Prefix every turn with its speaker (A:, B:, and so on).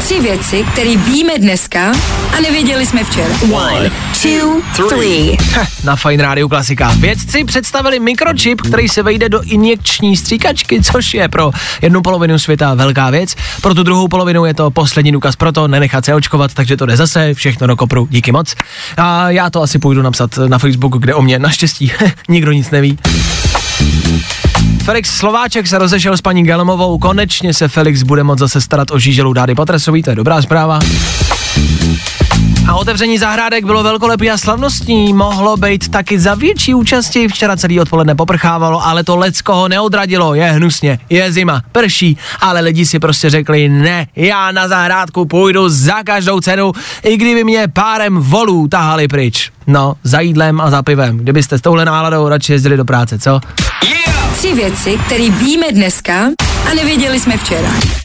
A: Tři věci, které víme dneska a nevěděli jsme včera. One, two, three.
B: Na Fine Radio Klasika. Vědci představili mikročip, který se vejde do injekční stříkačky, což je pro jednu polovinu světa velká věc. Pro tu druhou polovinu je to poslední důkaz pro to nenechat se očkovat, takže to jde zase, všechno do kopru, díky moc. A já to asi půjdu napsat na Facebooku, kde o mě naštěstí nikdo nic neví. Felix Slováček se rozešel s paní Gelmovou, konečně se Felix bude moct zase starat o žíželu Dády Potresový, to je dobrá zpráva. A otevření zahrádek bylo velkolepý a slavnostní, mohlo být taky za větší účasti, včera celý odpoledne poprchávalo, ale to lecko ho neodradilo, je hnusně, je zima, prší, ale lidi si prostě řekli, ne, já na zahrádku půjdu za každou cenu, i kdyby mě párem volů tahali pryč. No, za jídlem a za pivem, kdybyste s touhle náladou radši jezdili do práce, co?
A: Tři věci, které víme dneska a nevěděli jsme včera.